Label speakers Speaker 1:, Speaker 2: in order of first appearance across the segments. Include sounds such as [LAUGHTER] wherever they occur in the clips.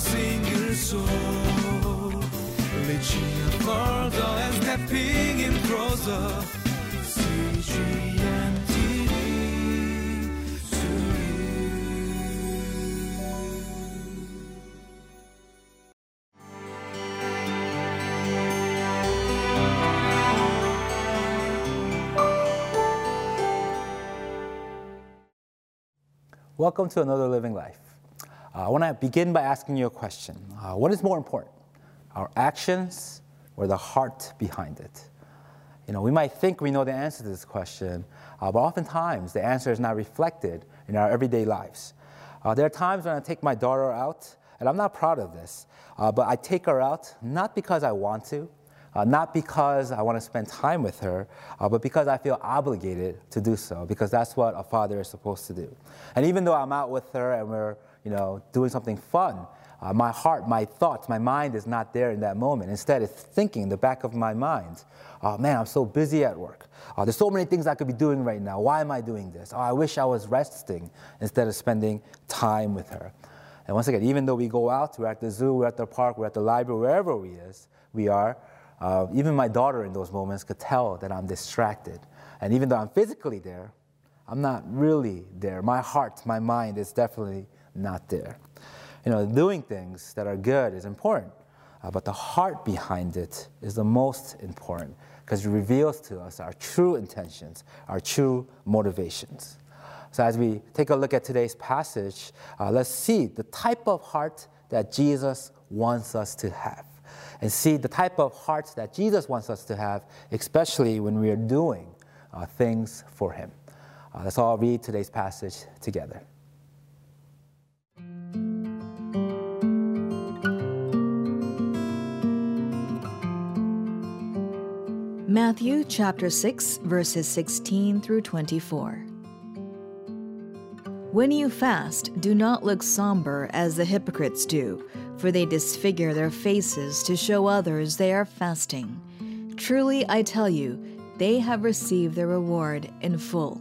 Speaker 1: single soul. And stepping in closer.
Speaker 2: Welcome to Another Living Life. Uh, I want to begin by asking you a question. Uh, what is more important, our actions or the heart behind it? You know, we might think we know the answer to this question, uh, but oftentimes the answer is not reflected in our everyday lives. There are times when I take my daughter out, and I'm not proud of this, but I take her out not because I want to, uh, not because I want to spend time with her, uh, but because I feel obligated to do so, because that's what a father is supposed to do. And even though I'm out with her and we're, you know, doing something fun, uh, my heart, my thoughts, my mind is not there in that moment. Instead, it's thinking in the back of my mind, oh man, I'm so busy at work. Uh, there's so many things I could be doing right now. Why am I doing this? Oh, I wish I was resting instead of spending time with her. And once again, even though we go out, we're at the zoo, we're at the park, we're at the library, wherever we is, we are, uh, even my daughter in those moments could tell that I'm distracted. And even though I'm physically there, I'm not really there. My heart, my mind is definitely not there. You know, doing things that are good is important, uh, but the heart behind it is the most important because it reveals to us our true intentions, our true motivations. So, as we take a look at today's passage, uh, let's see the type of heart that Jesus wants us to have and see the type of hearts that Jesus wants us to have, especially when we are doing uh, things for Him. Uh, let's all read today's passage together.
Speaker 3: Matthew chapter 6, verses 16 through 24. When you fast, do not look somber as the hypocrites do, for they disfigure their faces to show others they are fasting. Truly, I tell you, they have received their reward in full.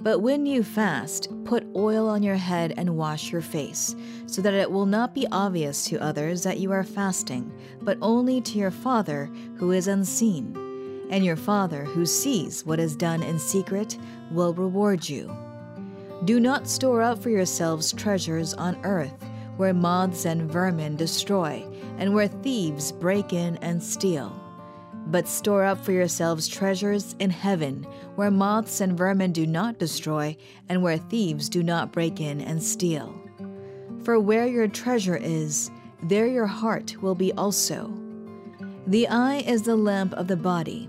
Speaker 3: But when you fast, put oil on your head and wash your face, so that it will not be obvious to others that you are fasting, but only to your Father who is unseen. And your Father who sees what is done in secret will reward you. Do not store up for yourselves treasures on earth, where moths and vermin destroy, and where thieves break in and steal. But store up for yourselves treasures in heaven, where moths and vermin do not destroy, and where thieves do not break in and steal. For where your treasure is, there your heart will be also. The eye is the lamp of the body.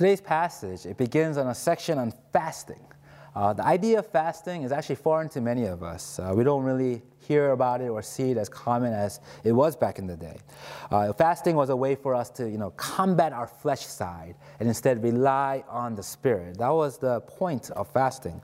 Speaker 2: Today's passage, it begins on a section on fasting. Uh, the idea of fasting is actually foreign to many of us. Uh, we don't really hear about it or see it as common as it was back in the day. Uh, fasting was a way for us to, you know, combat our flesh side and instead rely on the spirit. That was the point of fasting.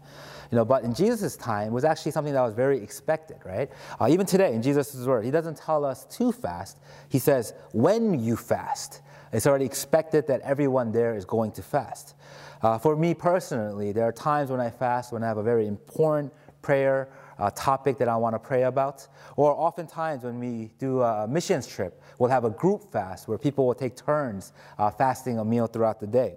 Speaker 2: You know, but in Jesus' time, it was actually something that was very expected, right? Uh, even today, in Jesus' word, he doesn't tell us to fast. He says, when you fast. It's already expected that everyone there is going to fast. Uh, for me personally, there are times when I fast when I have a very important prayer uh, topic that I want to pray about. Or oftentimes when we do a missions trip, we'll have a group fast where people will take turns uh, fasting a meal throughout the day.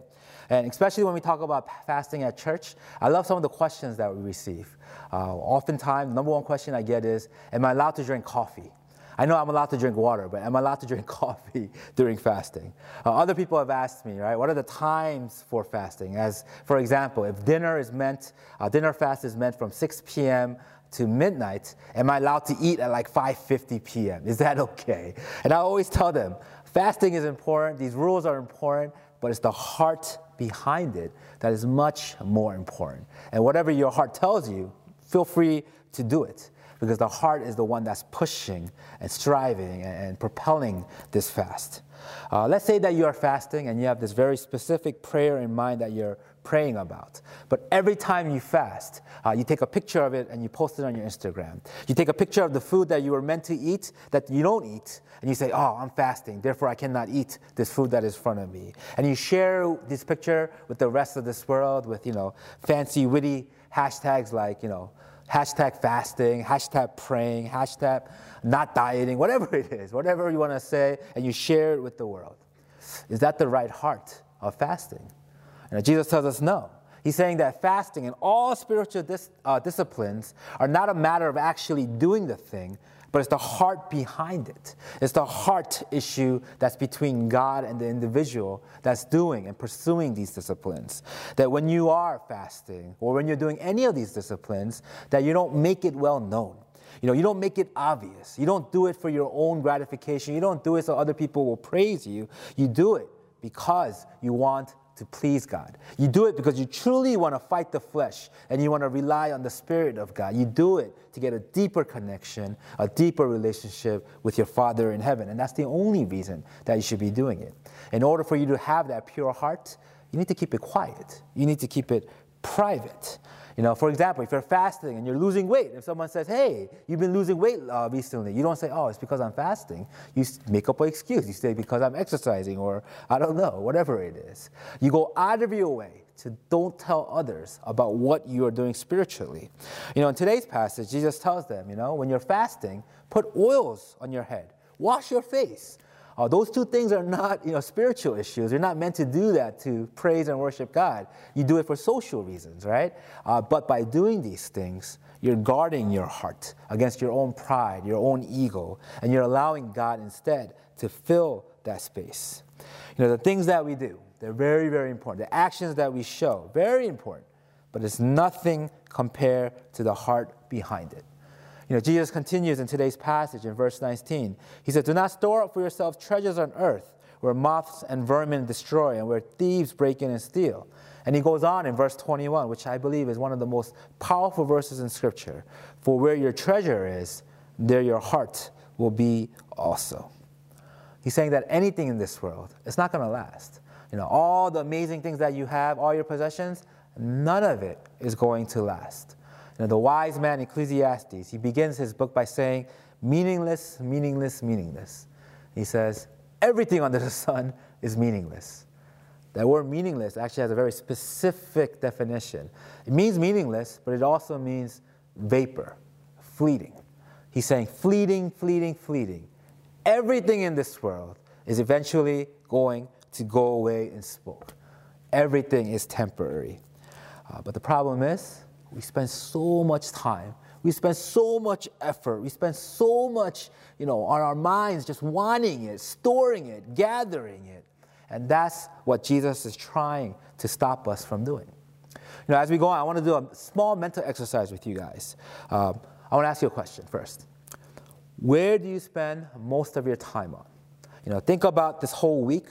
Speaker 2: And especially when we talk about fasting at church, I love some of the questions that we receive. Uh, oftentimes, the number one question I get is Am I allowed to drink coffee? I know I'm allowed to drink water, but am I allowed to drink [LAUGHS] coffee during fasting? Uh, other people have asked me, right, what are the times for fasting? As, for example, if dinner is meant, uh, dinner fast is meant from 6 p.m. to midnight, am I allowed to eat at like 5.50 p.m.? Is that [LAUGHS] okay? And I always tell them, fasting is important, these rules are important, but it's the heart behind it that is much more important. And whatever your heart tells you, feel free to do it. Because the heart is the one that's pushing and striving and, and propelling this fast. Uh, let's say that you are fasting and you have this very specific prayer in mind that you're praying about. But every time you fast, uh, you take a picture of it and you post it on your Instagram. You take a picture of the food that you were meant to eat that you don't eat, and you say, Oh, I'm fasting, therefore I cannot eat this food that is in front of me. And you share this picture with the rest of this world with, you know, fancy, witty hashtags like, you know, hashtag fasting, hashtag praying, hashtag not dieting, whatever [LAUGHS] it is, whatever you want to say, and you share it with the world. Is that the right heart of fasting? And Jesus tells us no. He's saying that fasting and all spiritual dis, uh, disciplines are not a matter of actually doing the thing, but it's the heart behind it. It's the heart issue that's between God and the individual that's doing and pursuing these disciplines. That when you are fasting or when you're doing any of these disciplines, that you don't make it well known. You know, you don't make it obvious. You don't do it for your own gratification. You don't do it so other people will praise you. You do it because you want to please God. You do it because you truly want to fight the flesh and you want to rely on the Spirit of God. You do it to get a deeper connection, a deeper relationship with your Father in heaven. And that's the only reason that you should be doing it. In order for you to have that pure heart, you need to keep it quiet, you need to keep it private. You know, for example, if you're fasting and you're losing weight, if someone says, "Hey, you've been losing weight uh, recently," you don't say, "Oh, it's because I'm fasting." You make up an excuse. You say, "Because I'm exercising," or I don't know, whatever it is. You go out of your way to don't tell others about what you are doing spiritually. You know, in today's passage, Jesus tells them, you know, when you're fasting, put oils on your head, wash your face. Uh, those two things are not you know, spiritual issues. You're not meant to do that to praise and worship God. You do it for social reasons, right? Uh, but by doing these things, you're guarding your heart against your own pride, your own ego, and you're allowing God instead to fill that space. You know, the things that we do, they're very, very important. The actions that we show, very important, but it's nothing compared to the heart behind it. You know, Jesus continues in today's passage in verse 19. He said, Do not store up for yourselves treasures on earth where moths and vermin destroy and where thieves break in and steal. And he goes on in verse 21, which I believe is one of the most powerful verses in Scripture. For where your treasure is, there your heart will be also. He's saying that anything in this world, it's not going to last. You know, all the amazing things that you have, all your possessions, none of it is going to last. Know, the wise man Ecclesiastes, he begins his book by saying, meaningless, meaningless, meaningless. He says, everything under the sun is meaningless. That word meaningless actually has a very specific definition. It means meaningless, but it also means vapor, fleeting. He's saying fleeting, fleeting, fleeting. Everything in this world is eventually going to go away in smoke. Everything is temporary. Uh, but the problem is, we spend so much time. We spend so much effort. We spend so much, you know, on our minds just wanting it, storing it, gathering it. And that's what Jesus is trying to stop us from doing. You know, as we go on, I want to do a small mental exercise with you guys. Um, I want to ask you a question first. Where do you spend most of your time on? You know, think about this whole week.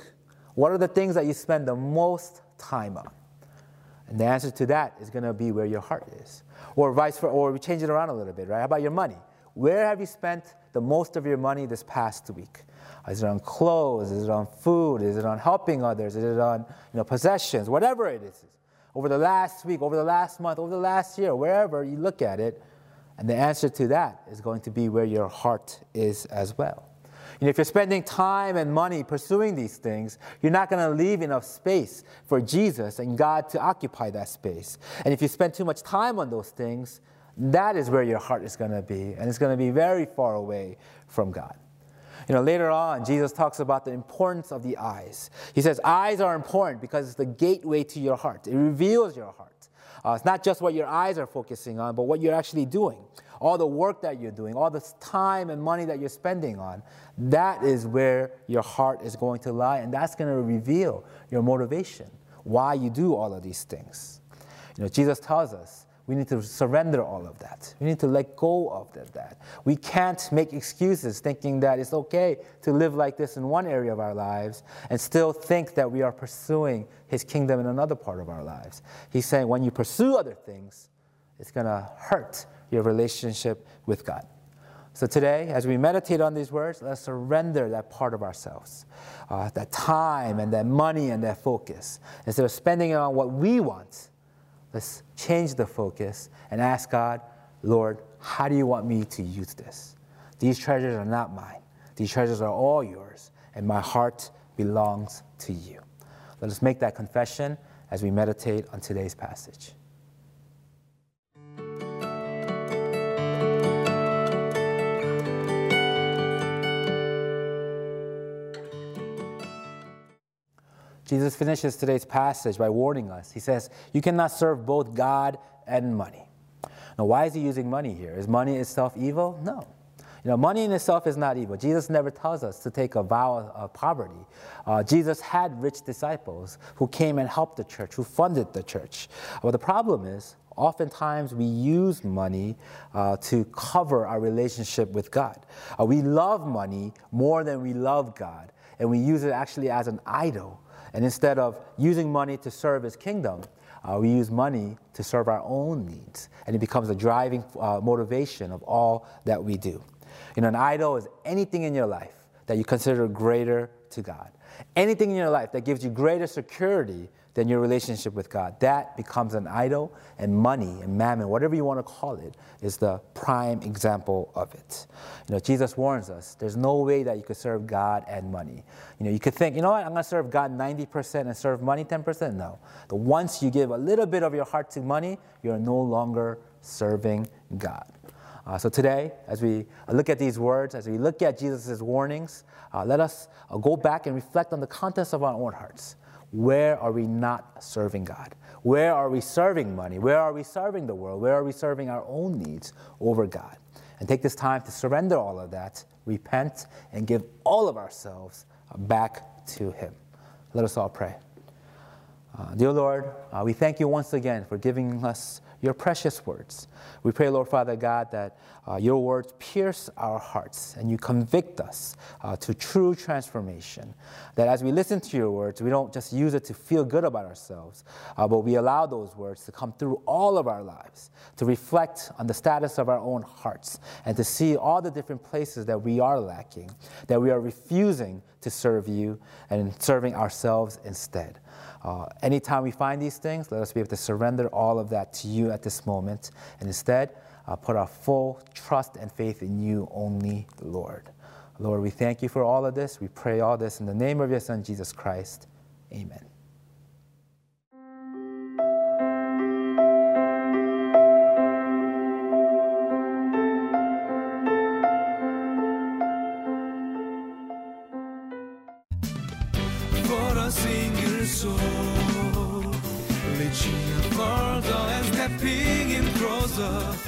Speaker 2: What are the things that you spend the most time on? And the answer to that is going to be where your heart is. Or vice versa, or we change it around a little bit, right? How about your money? Where have you spent the most of your money this past week? Is it on clothes? Is it on food? Is it on helping others? Is it on you know, possessions? Whatever it is. Over the last week, over the last month, over the last year, wherever you look at it, and the answer to that is going to be where your heart is as well. If you're spending time and money pursuing these things, you're not going to leave enough space for Jesus and God to occupy that space. And if you spend too much time on those things, that is where your heart is going to be, and it's going to be very far away from God. You know, later on, Jesus talks about the importance of the eyes. He says, Eyes are important because it's the gateway to your heart, it reveals your heart. Uh, it's not just what your eyes are focusing on, but what you're actually doing. All the work that you're doing, all the time and money that you're spending on, that is where your heart is going to lie, and that's going to reveal your motivation, why you do all of these things. You know, Jesus tells us we need to surrender all of that. We need to let go of that. We can't make excuses thinking that it's okay to live like this in one area of our lives and still think that we are pursuing His kingdom in another part of our lives. He's saying when you pursue other things, it's going to hurt your relationship with God. So today, as we meditate on these words, let's surrender that part of ourselves, uh, that time and that money and that focus. Instead of spending it on what we want, let's change the focus and ask God, Lord, how do you want me to use this? These treasures are not mine. These treasures are all yours, and my heart belongs to you. Let us make that confession as we meditate on today's passage. Jesus finishes today's passage by warning us. He says, You cannot serve both God and money. Now, why is he using money here? Is money itself evil? No. You know, money in itself is not evil. Jesus never tells us to take a vow of poverty. Uh, Jesus had rich disciples who came and helped the church, who funded the church. But the problem is, oftentimes we use money uh, to cover our relationship with God. Uh, we love money more than we love God, and we use it actually as an idol. And instead of using money to serve his kingdom, uh, we use money to serve our own needs. And it becomes a driving uh, motivation of all that we do. You know, an idol is anything in your life that you consider greater to God. Anything in your life that gives you greater security than your relationship with God. That becomes an idol, and money and mammon, whatever you want to call it, is the prime example of it. You know, Jesus warns us there's no way that you could serve God and money. You know, you could think, you know what, I'm going to serve God 90% and serve money 10%. No. The once you give a little bit of your heart to money, you're no longer serving God. Uh, so today, as we look at these words, as we look at Jesus' warnings, uh, let us uh, go back and reflect on the contents of our own hearts. Where are we not serving God? Where are we serving money? Where are we serving the world? Where are we serving our own needs over God? And take this time to surrender all of that, repent, and give all of ourselves back to Him. Let us all pray. Uh, dear Lord, uh, we thank you once again for giving us your precious words. We pray, Lord Father God, that uh, your words pierce our hearts and you convict us uh, to true transformation. That as we listen to your words, we don't just use it to feel good about ourselves, uh, but we allow those words to come through all of our lives, to reflect on the status of our own hearts, and to see all the different places that we are lacking, that we are refusing to serve you and serving ourselves instead. Uh, anytime we find these things, let us be able to surrender all of that to you at this moment and instead uh, put our full trust and faith in you only, Lord. Lord, we thank you for all of this. We pray all this in the name of your Son, Jesus Christ. Amen.
Speaker 1: Closer CG